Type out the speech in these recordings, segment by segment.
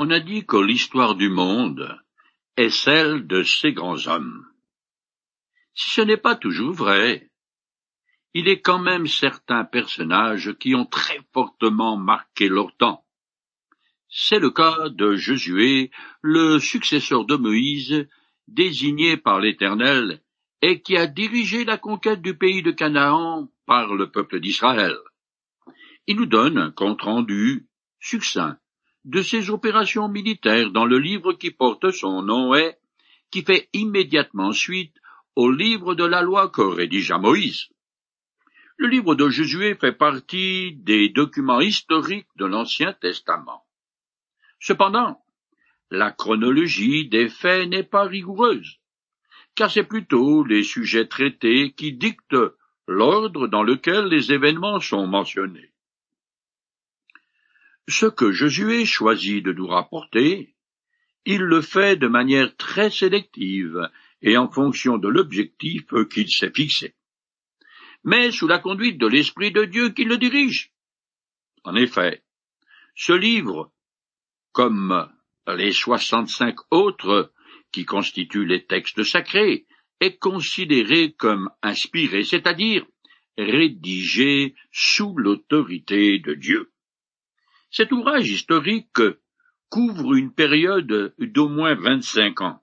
On a dit que l'histoire du monde est celle de ces grands hommes. Si ce n'est pas toujours vrai, il est quand même certains personnages qui ont très fortement marqué leur temps. C'est le cas de Josué, le successeur de Moïse, désigné par l'Éternel, et qui a dirigé la conquête du pays de Canaan par le peuple d'Israël. Il nous donne un compte-rendu succinct de ses opérations militaires dans le livre qui porte son nom et qui fait immédiatement suite au livre de la loi que rédigea Moïse. Le livre de Josué fait partie des documents historiques de l'Ancien Testament. Cependant, la chronologie des faits n'est pas rigoureuse, car c'est plutôt les sujets traités qui dictent l'ordre dans lequel les événements sont mentionnés. Ce que Josué choisit de nous rapporter, il le fait de manière très sélective et en fonction de l'objectif qu'il s'est fixé, mais sous la conduite de l'Esprit de Dieu qui le dirige. En effet, ce livre, comme les soixante-cinq autres qui constituent les textes sacrés, est considéré comme inspiré, c'est-à-dire rédigé sous l'autorité de Dieu. Cet ouvrage historique couvre une période d'au moins vingt-cinq ans.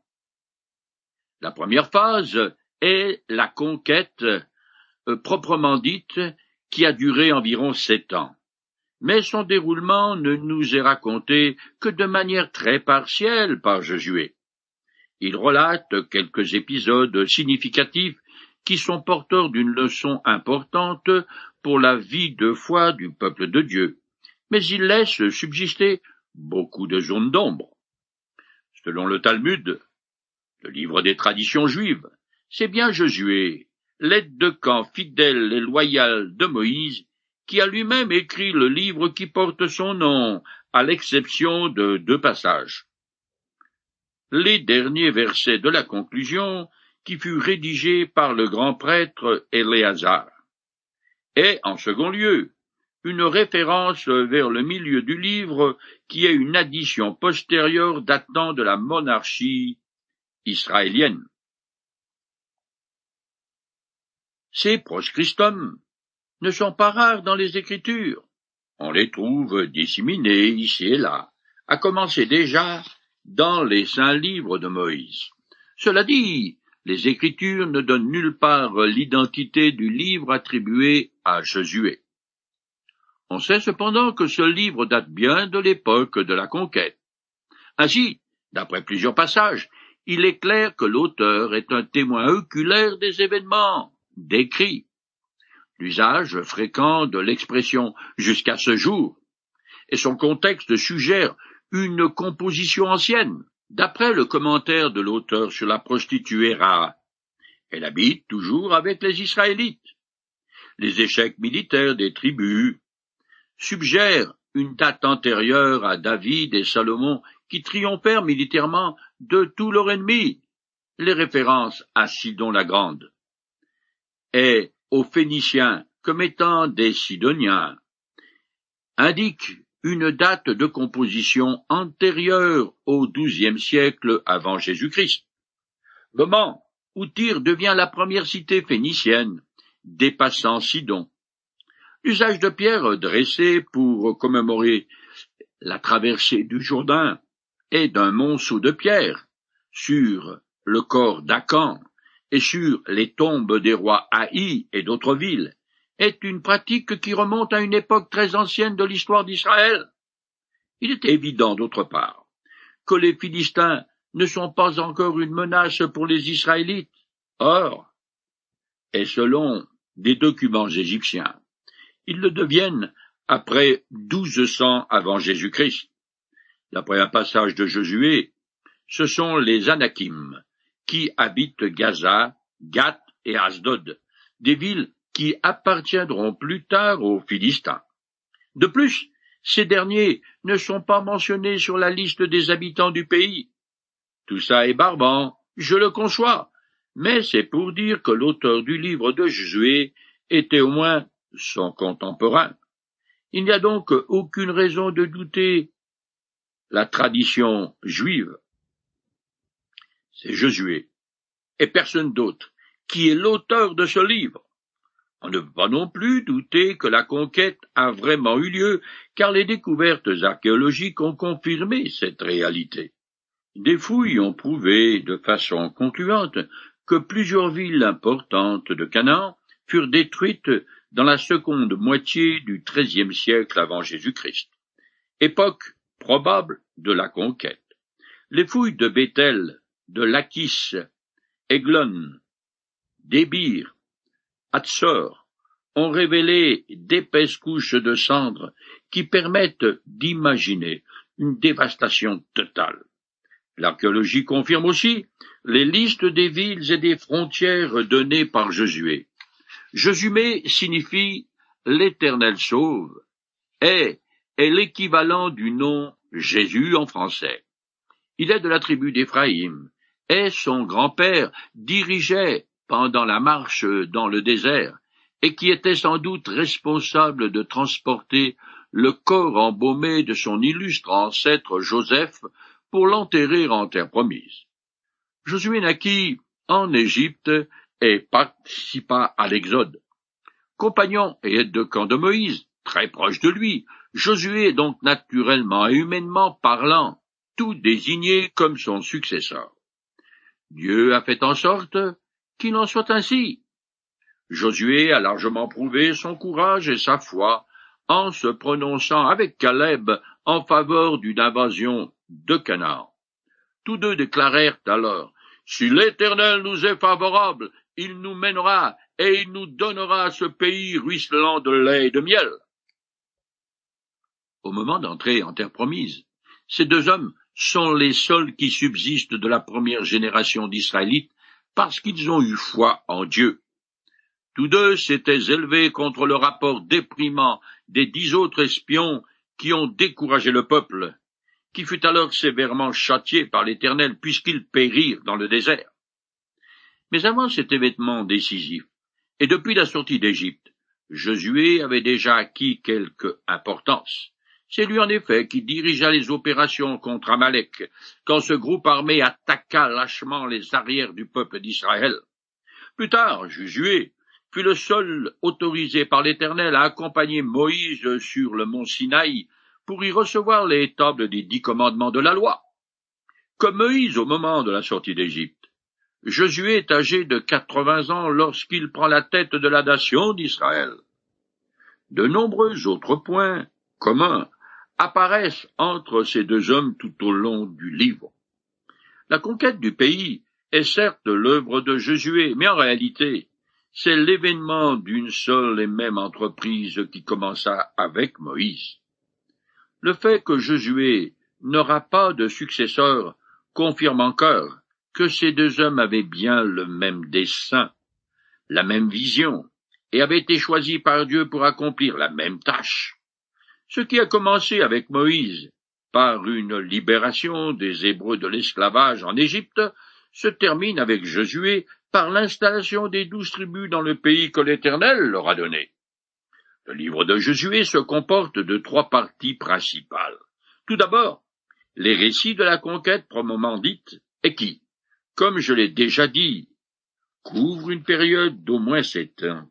La première phase est la conquête euh, proprement dite qui a duré environ sept ans. Mais son déroulement ne nous est raconté que de manière très partielle par Josué. Il relate quelques épisodes significatifs qui sont porteurs d'une leçon importante pour la vie de foi du peuple de Dieu, mais il laisse subsister beaucoup de zones d'ombre. Selon le Talmud, le livre des traditions juives, c'est bien Josué, l'aide de camp fidèle et loyal de Moïse, qui a lui-même écrit le livre qui porte son nom, à l'exception de deux passages. Les derniers versets de la conclusion, qui fut rédigé par le grand prêtre Éléazar. Et, en second lieu, une référence vers le milieu du livre qui est une addition postérieure datant de la monarchie israélienne. Ces proscristum ne sont pas rares dans les Écritures. On les trouve disséminés ici et là, à commencer déjà dans les saints livres de Moïse. Cela dit, les Écritures ne donnent nulle part l'identité du livre attribué à Josué. On sait cependant que ce livre date bien de l'époque de la conquête. Ainsi, d'après plusieurs passages, il est clair que l'auteur est un témoin oculaire des événements décrits. L'usage fréquent de l'expression jusqu'à ce jour et son contexte suggère une composition ancienne. D'après le commentaire de l'auteur sur la prostituée Ra, elle habite toujours avec les Israélites. Les échecs militaires des tribus suggèrent une date antérieure à David et Salomon qui triomphèrent militairement de tous leurs ennemis. Les références à Sidon la Grande et aux Phéniciens comme étant des Sidoniens indiquent une date de composition antérieure au XIIe siècle avant Jésus-Christ, moment où devient la première cité phénicienne, dépassant Sidon. L'usage de pierres dressées pour commémorer la traversée du Jourdain et d'un monceau de pierres sur le corps d'Acan et sur les tombes des rois Haï et d'autres villes est une pratique qui remonte à une époque très ancienne de l'histoire d'Israël. Il est évident, d'autre part, que les Philistins ne sont pas encore une menace pour les Israélites. Or, et selon des documents égyptiens, ils le deviennent après douze cents avant Jésus-Christ. D'après un passage de Josué, ce sont les Anakim qui habitent Gaza, Gath et Asdod, des villes qui appartiendront plus tard aux Philistins. De plus, ces derniers ne sont pas mentionnés sur la liste des habitants du pays. Tout ça est barbant, je le conçois, mais c'est pour dire que l'auteur du livre de Josué était au moins son contemporain. Il n'y a donc aucune raison de douter la tradition juive. C'est Josué, et personne d'autre, qui est l'auteur de ce livre. On ne peut pas non plus douter que la conquête a vraiment eu lieu, car les découvertes archéologiques ont confirmé cette réalité. Des fouilles ont prouvé de façon concluante que plusieurs villes importantes de Canaan furent détruites dans la seconde moitié du XIIIe siècle avant Jésus-Christ, époque probable de la conquête. Les fouilles de Bethel, de Lachis, Eglon, Débir, Hatzor ont révélé d'épaisses couches de cendres qui permettent d'imaginer une dévastation totale. L'archéologie confirme aussi les listes des villes et des frontières données par Josué. Josué signifie l'Éternel sauve et est l'équivalent du nom Jésus en français. Il est de la tribu d'Éphraïm, et son grand-père dirigeait pendant la marche dans le désert, et qui était sans doute responsable de transporter le corps embaumé de son illustre ancêtre Joseph pour l'enterrer en terre promise. Josué naquit en Égypte et participa à l'Exode. Compagnon et aide de camp de Moïse, très proche de lui, Josué est donc naturellement et humainement parlant tout désigné comme son successeur. Dieu a fait en sorte qu'il en soit ainsi. Josué a largement prouvé son courage et sa foi en se prononçant avec Caleb en faveur d'une invasion de Canaan. Tous deux déclarèrent alors Si l'Éternel nous est favorable, il nous mènera et il nous donnera ce pays ruisselant de lait et de miel. Au moment d'entrer en terre promise, ces deux hommes sont les seuls qui subsistent de la première génération d'Israélites parce qu'ils ont eu foi en Dieu. Tous deux s'étaient élevés contre le rapport déprimant des dix autres espions qui ont découragé le peuple, qui fut alors sévèrement châtié par l'Éternel puisqu'ils périrent dans le désert. Mais avant cet événement décisif, et depuis la sortie d'Égypte, Josué avait déjà acquis quelque importance. C'est lui en effet qui dirigea les opérations contre Amalek, quand ce groupe armé attaqua lâchement les arrières du peuple d'Israël. Plus tard, Josué fut le seul autorisé par l'Éternel à accompagner Moïse sur le mont Sinaï pour y recevoir les tables des dix commandements de la loi. Comme Moïse au moment de la sortie d'Égypte, Josué est âgé de quatre-vingts ans lorsqu'il prend la tête de la nation d'Israël. De nombreux autres points communs apparaissent entre ces deux hommes tout au long du livre. La conquête du pays est certes l'œuvre de Josué, mais en réalité, c'est l'événement d'une seule et même entreprise qui commença avec Moïse. Le fait que Josué n'aura pas de successeur confirme encore que ces deux hommes avaient bien le même dessein, la même vision, et avaient été choisis par Dieu pour accomplir la même tâche. Ce qui a commencé avec Moïse par une libération des Hébreux de l'esclavage en Égypte se termine avec Josué par l'installation des douze tribus dans le pays que l'Éternel leur a donné. Le livre de Josué se comporte de trois parties principales. Tout d'abord, les récits de la conquête proprement et qui, comme je l'ai déjà dit, couvrent une période d'au moins sept ans.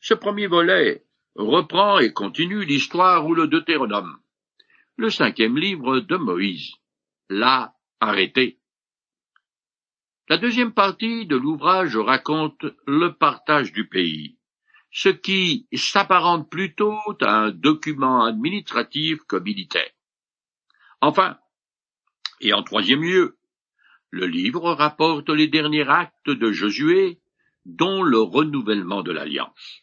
Ce premier volet reprend et continue l'histoire où le Deutéronome, le cinquième livre de Moïse, l'a arrêté. La deuxième partie de l'ouvrage raconte le partage du pays, ce qui s'apparente plutôt à un document administratif que militaire. Enfin, et en troisième lieu, le livre rapporte les derniers actes de Josué, dont le renouvellement de l'alliance.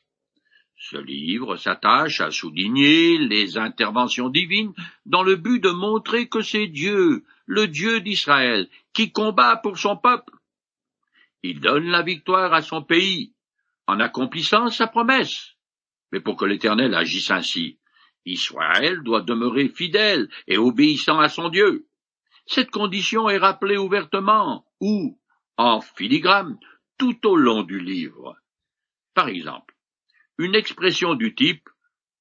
Ce livre s'attache à souligner les interventions divines dans le but de montrer que c'est Dieu, le Dieu d'Israël, qui combat pour son peuple. Il donne la victoire à son pays, en accomplissant sa promesse. Mais pour que l'Éternel agisse ainsi, Israël doit demeurer fidèle et obéissant à son Dieu. Cette condition est rappelée ouvertement ou en filigrane tout au long du livre. Par exemple, une expression du type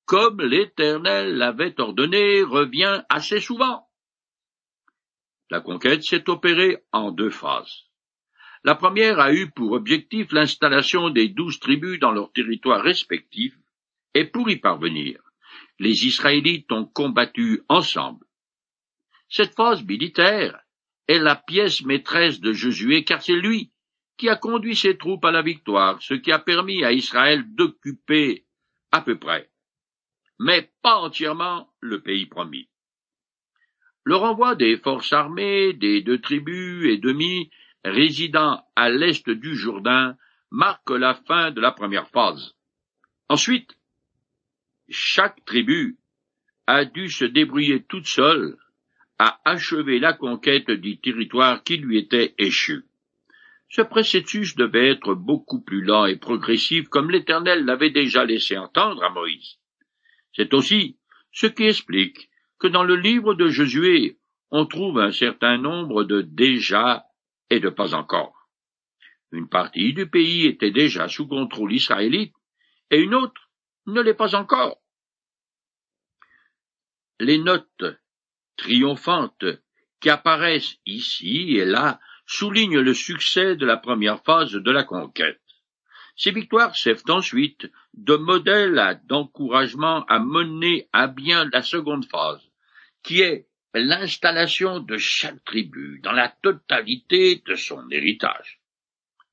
comme l'Éternel l'avait ordonné revient assez souvent. La conquête s'est opérée en deux phases. La première a eu pour objectif l'installation des douze tribus dans leurs territoires respectifs, et pour y parvenir, les Israélites ont combattu ensemble. Cette phase militaire est la pièce maîtresse de Josué, car c'est lui qui a conduit ses troupes à la victoire, ce qui a permis à Israël d'occuper à peu près, mais pas entièrement, le pays promis. Le renvoi des forces armées des deux tribus et demi résidant à l'est du Jourdain marque la fin de la première phase. Ensuite, chaque tribu a dû se débrouiller toute seule à achever la conquête du territoire qui lui était échu. Ce processus devait être beaucoup plus lent et progressif comme l'Éternel l'avait déjà laissé entendre à Moïse. C'est aussi ce qui explique que dans le livre de Josué, on trouve un certain nombre de déjà et de pas encore. Une partie du pays était déjà sous contrôle israélite et une autre ne l'est pas encore. Les notes triomphantes qui apparaissent ici et là soulignent le succès de la première phase de la conquête. Ces victoires servent ensuite de modèle d'encouragement à mener à bien la seconde phase, qui est l'installation de chaque tribu dans la totalité de son héritage.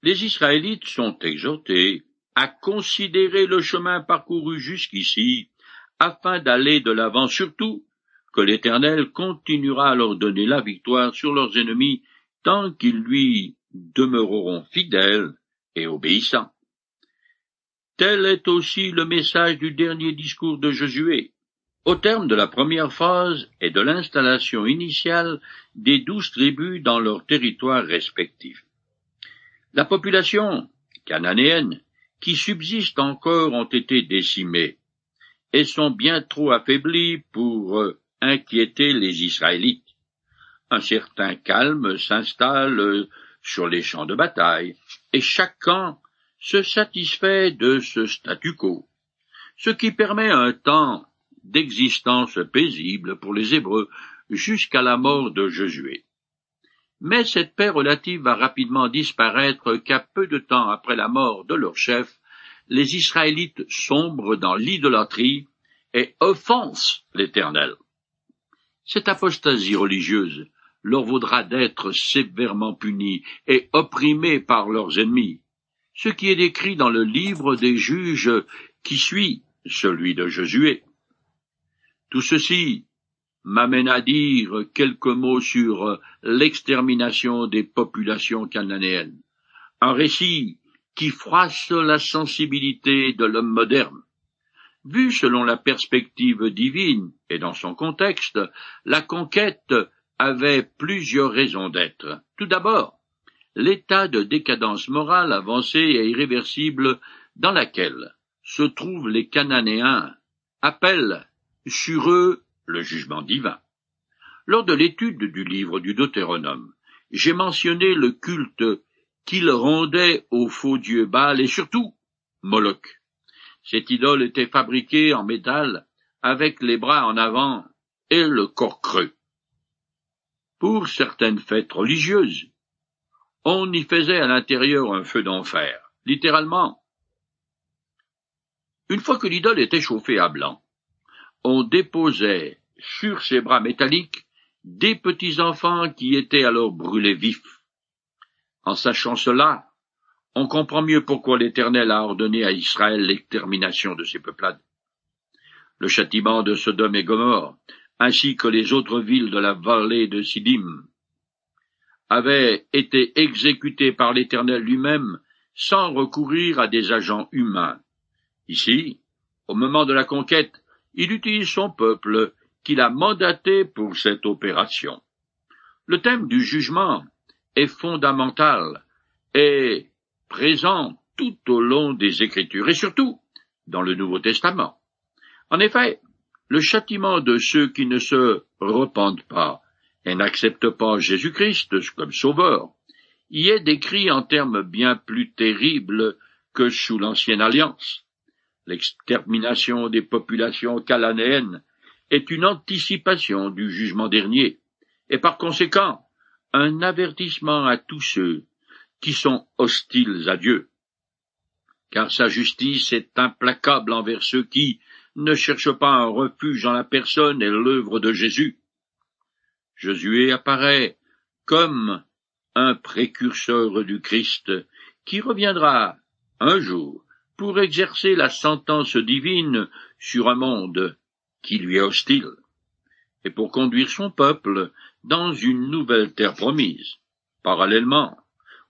Les Israélites sont exhortés à considérer le chemin parcouru jusqu'ici afin d'aller de l'avant, surtout que l'Éternel continuera à leur donner la victoire sur leurs ennemis tant qu'ils lui demeureront fidèles et obéissants. Tel est aussi le message du dernier discours de Josué. Au terme de la première phase et de l'installation initiale des douze tribus dans leurs territoires respectifs. La population cananéenne qui subsiste encore ont été décimées et sont bien trop affaiblies pour euh, inquiéter les Israélites. Un certain calme s'installe sur les champs de bataille, et chaque camp se satisfait de ce statu quo, ce qui permet un temps d'existence paisible pour les Hébreux jusqu'à la mort de Josué. Mais cette paix relative va rapidement disparaître car peu de temps après la mort de leur chef, les Israélites sombrent dans l'idolâtrie et offensent l'Éternel. Cette apostasie religieuse leur vaudra d'être sévèrement punis et opprimés par leurs ennemis, ce qui est décrit dans le livre des juges qui suit celui de Josué. Tout ceci m'amène à dire quelques mots sur l'extermination des populations cananéennes, un récit qui froisse la sensibilité de l'homme moderne. Vu selon la perspective divine et dans son contexte, la conquête avait plusieurs raisons d'être. Tout d'abord, l'état de décadence morale avancée et irréversible dans laquelle se trouvent les Cananéens appelle sur eux le jugement divin. Lors de l'étude du livre du Deutéronome, j'ai mentionné le culte qu'ils rendaient au faux dieu Baal et surtout Moloch. Cette idole était fabriquée en métal avec les bras en avant et le corps creux. Pour certaines fêtes religieuses, on y faisait à l'intérieur un feu d'enfer, littéralement. Une fois que l'idole était chauffée à blanc, on déposait sur ses bras métalliques des petits enfants qui étaient alors brûlés vifs. En sachant cela, on comprend mieux pourquoi l'Éternel a ordonné à Israël l'extermination de ces peuplades. Le châtiment de Sodome et Gomorre, ainsi que les autres villes de la vallée de Sidim, avaient été exécutés par l'Éternel lui-même sans recourir à des agents humains. Ici, au moment de la conquête, il utilise son peuple qu'il a mandaté pour cette opération. Le thème du jugement est fondamental et présent tout au long des Écritures et surtout dans le Nouveau Testament. En effet, le châtiment de ceux qui ne se repentent pas et n'acceptent pas Jésus-Christ comme sauveur y est décrit en termes bien plus terribles que sous l'ancienne alliance l'extermination des populations cananéennes est une anticipation du jugement dernier, et par conséquent, un avertissement à tous ceux qui sont hostiles à Dieu. Car sa justice est implacable envers ceux qui ne cherchent pas un refuge dans la personne et l'œuvre de Jésus. Josué apparaît comme un précurseur du Christ qui reviendra un jour pour exercer la sentence divine sur un monde qui lui est hostile, et pour conduire son peuple dans une nouvelle terre promise. Parallèlement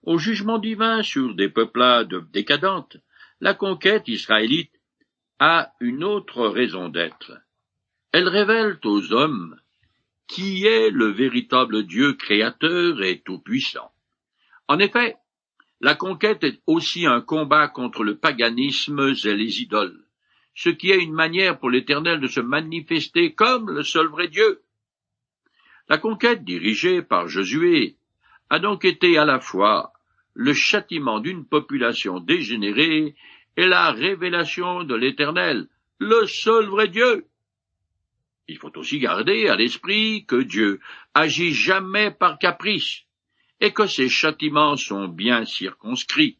au jugement divin sur des peuplades décadentes, la conquête israélite a une autre raison d'être. Elle révèle aux hommes qui est le véritable Dieu créateur et tout-puissant. En effet, la conquête est aussi un combat contre le paganisme et les idoles, ce qui est une manière pour l'Éternel de se manifester comme le seul vrai Dieu. La conquête dirigée par Josué a donc été à la fois le châtiment d'une population dégénérée et la révélation de l'Éternel, le seul vrai Dieu. Il faut aussi garder à l'esprit que Dieu agit jamais par caprice, et que ses châtiments sont bien circonscrits.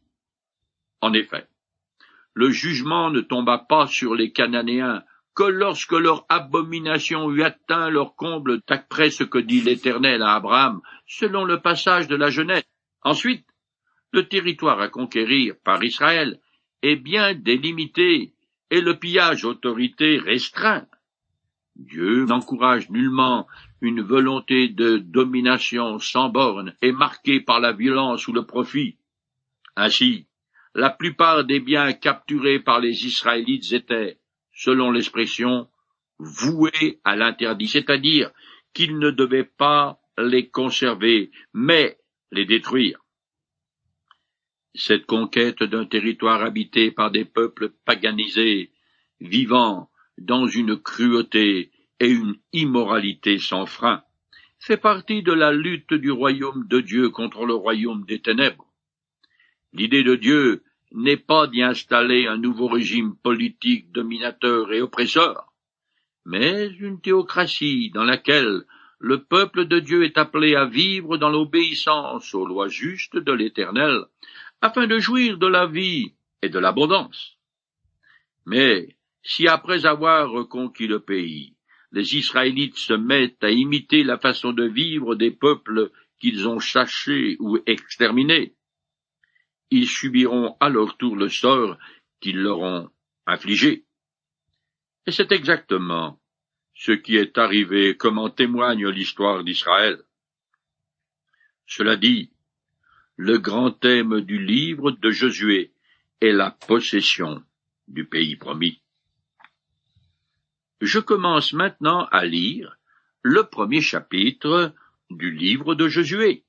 En effet, le jugement ne tomba pas sur les Cananéens que lorsque leur abomination eut atteint leur comble d'après ce que dit l'Éternel à Abraham, selon le passage de la Genèse. Ensuite, le territoire à conquérir par Israël est bien délimité et le pillage autorité restreint. Dieu n'encourage nullement une volonté de domination sans borne et marquée par la violence ou le profit. Ainsi, la plupart des biens capturés par les Israélites étaient, selon l'expression, voués à l'interdit, c'est-à-dire qu'ils ne devaient pas les conserver, mais les détruire. Cette conquête d'un territoire habité par des peuples paganisés, vivant dans une cruauté et une immoralité sans frein, fait partie de la lutte du royaume de Dieu contre le royaume des ténèbres. L'idée de Dieu n'est pas d'y installer un nouveau régime politique dominateur et oppresseur, mais une théocratie dans laquelle le peuple de Dieu est appelé à vivre dans l'obéissance aux lois justes de l'Éternel, afin de jouir de la vie et de l'abondance. Mais si après avoir reconquis le pays, les Israélites se mettent à imiter la façon de vivre des peuples qu'ils ont chassés ou exterminés, ils subiront à leur tour le sort qu'ils leur ont infligé. Et c'est exactement ce qui est arrivé comme en témoigne l'histoire d'Israël. Cela dit, le grand thème du livre de Josué est la possession du pays promis. Je commence maintenant à lire le premier chapitre du livre de Josué.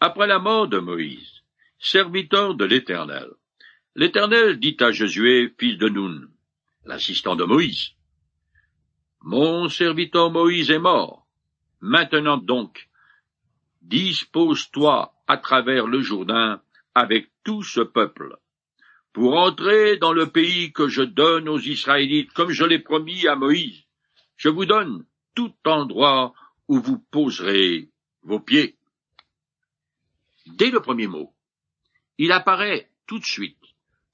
Après la mort de Moïse, serviteur de l'Éternel, l'Éternel dit à Josué, fils de Nun, l'assistant de Moïse, Mon serviteur Moïse est mort. Maintenant donc, dispose-toi à travers le Jourdain avec tout ce peuple pour entrer dans le pays que je donne aux Israélites, comme je l'ai promis à Moïse. Je vous donne tout endroit où vous poserez vos pieds. Dès le premier mot, il apparaît tout de suite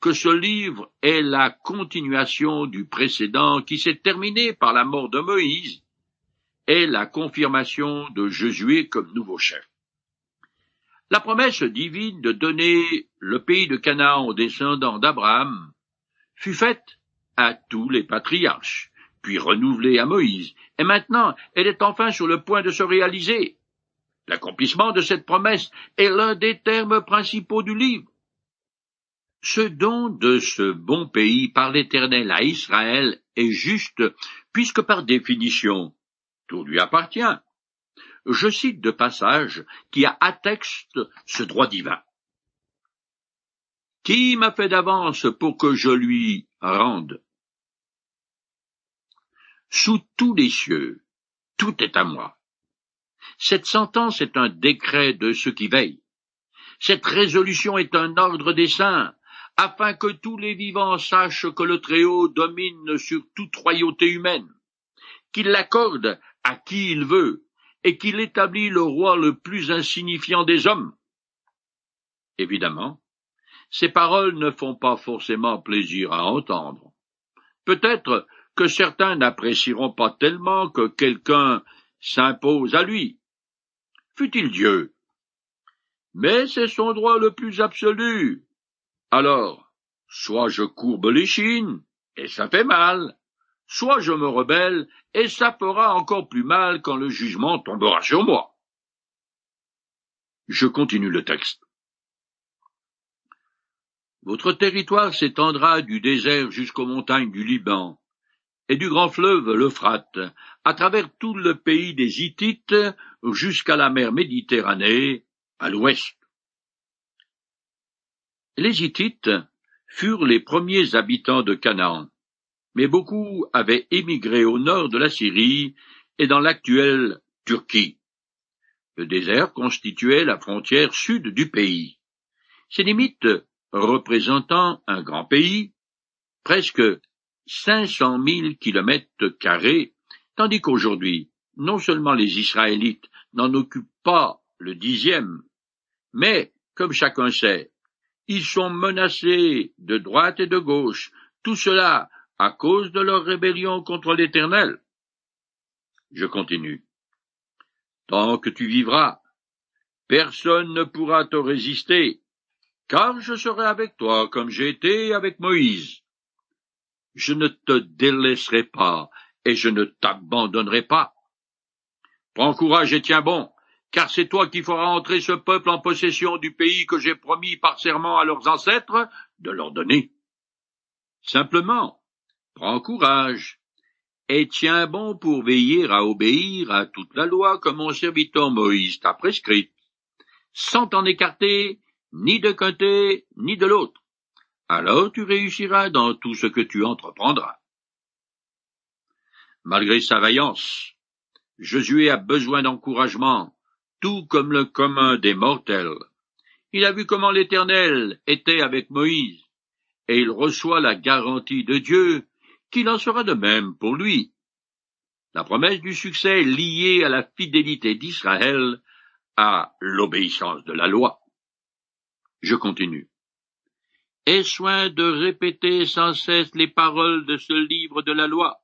que ce livre est la continuation du précédent qui s'est terminé par la mort de Moïse et la confirmation de Josué comme nouveau chef. La promesse divine de donner le pays de Canaan aux descendants d'Abraham fut faite à tous les patriarches, puis renouvelée à Moïse, et maintenant elle est enfin sur le point de se réaliser. L'accomplissement de cette promesse est l'un des termes principaux du livre. Ce don de ce bon pays par l'Éternel à Israël est juste, puisque par définition, tout lui appartient je cite deux passages qui attestent ce droit divin. Qui m'a fait d'avance pour que je lui rende? Sous tous les cieux, tout est à moi. Cette sentence est un décret de ceux qui veillent. Cette résolution est un ordre des saints, afin que tous les vivants sachent que le Très-Haut domine sur toute royauté humaine, qu'il l'accorde à qui il veut, et qu'il établit le roi le plus insignifiant des hommes. Évidemment, ces paroles ne font pas forcément plaisir à entendre. Peut-être que certains n'apprécieront pas tellement que quelqu'un s'impose à lui. Fut-il Dieu? Mais c'est son droit le plus absolu. Alors, soit je courbe les chines, et ça fait mal, soit je me rebelle, et ça fera encore plus mal quand le jugement tombera sur moi. Je continue le texte. Votre territoire s'étendra du désert jusqu'aux montagnes du Liban et du grand fleuve l'Euphrate, à travers tout le pays des Hittites jusqu'à la mer Méditerranée, à l'ouest. Les Hittites furent les premiers habitants de Canaan, mais beaucoup avaient émigré au nord de la Syrie et dans l'actuelle Turquie. Le désert constituait la frontière sud du pays. Ses limites représentant un grand pays, presque cinq cent mille kilomètres carrés, tandis qu'aujourd'hui, non seulement les Israélites n'en occupent pas le dixième, mais, comme chacun sait, ils sont menacés de droite et de gauche, tout cela à cause de leur rébellion contre l'Éternel. Je continue. Tant que tu vivras, personne ne pourra te résister, car je serai avec toi comme j'ai été avec Moïse. Je ne te délaisserai pas, et je ne t'abandonnerai pas. Prends courage et tiens bon, car c'est toi qui feras entrer ce peuple en possession du pays que j'ai promis par serment à leurs ancêtres de leur donner. Simplement, prends courage, et tiens bon pour veiller à obéir à toute la loi que mon serviteur Moïse t'a prescrite, sans t'en écarter ni de côté ni de l'autre. Alors tu réussiras dans tout ce que tu entreprendras. Malgré sa vaillance, Josué a besoin d'encouragement, tout comme le commun des mortels. Il a vu comment l'Éternel était avec Moïse, et il reçoit la garantie de Dieu qu'il en sera de même pour lui. La promesse du succès liée à la fidélité d'Israël à l'obéissance de la loi. Je continue. Aie soin de répéter sans cesse les paroles de ce livre de la loi?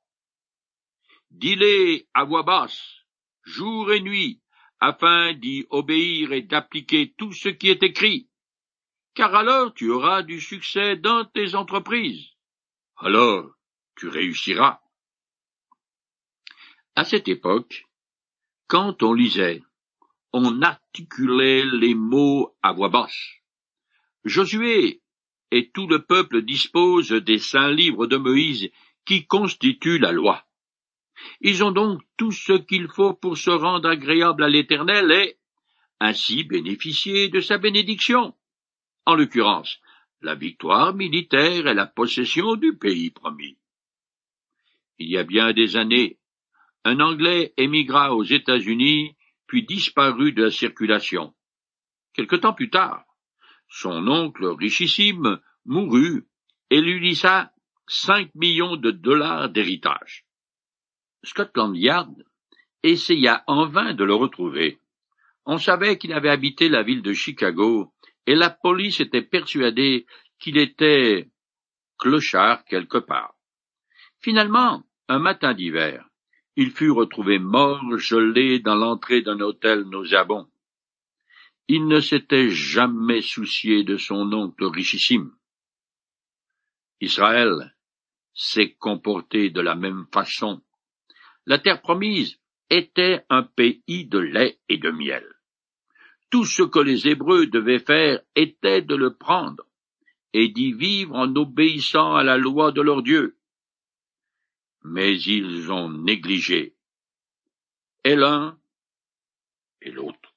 Dis-les à voix basse, jour et nuit, afin d'y obéir et d'appliquer tout ce qui est écrit. Car alors tu auras du succès dans tes entreprises. Alors tu réussiras. À cette époque, quand on lisait, on articulait les mots à voix basse. Josué et tout le peuple disposent des saints livres de Moïse qui constituent la loi. Ils ont donc tout ce qu'il faut pour se rendre agréable à l'Éternel et ainsi bénéficier de sa bénédiction. En l'occurrence, la victoire militaire et la possession du pays promis. Il y a bien des années, un Anglais émigra aux États-Unis, puis disparut de la circulation. Quelque temps plus tard, son oncle richissime mourut et lui laissa cinq millions de dollars d'héritage. Scotland Yard essaya en vain de le retrouver. On savait qu'il avait habité la ville de Chicago, et la police était persuadée qu'il était clochard quelque part. Finalement, un matin d'hiver, il fut retrouvé mort gelé dans l'entrée d'un hôtel nauséabond. Il ne s'était jamais soucié de son oncle richissime. Israël s'est comporté de la même façon. La terre promise était un pays de lait et de miel. Tout ce que les Hébreux devaient faire était de le prendre et d'y vivre en obéissant à la loi de leur Dieu. Mais ils ont négligé et l'un et l'autre.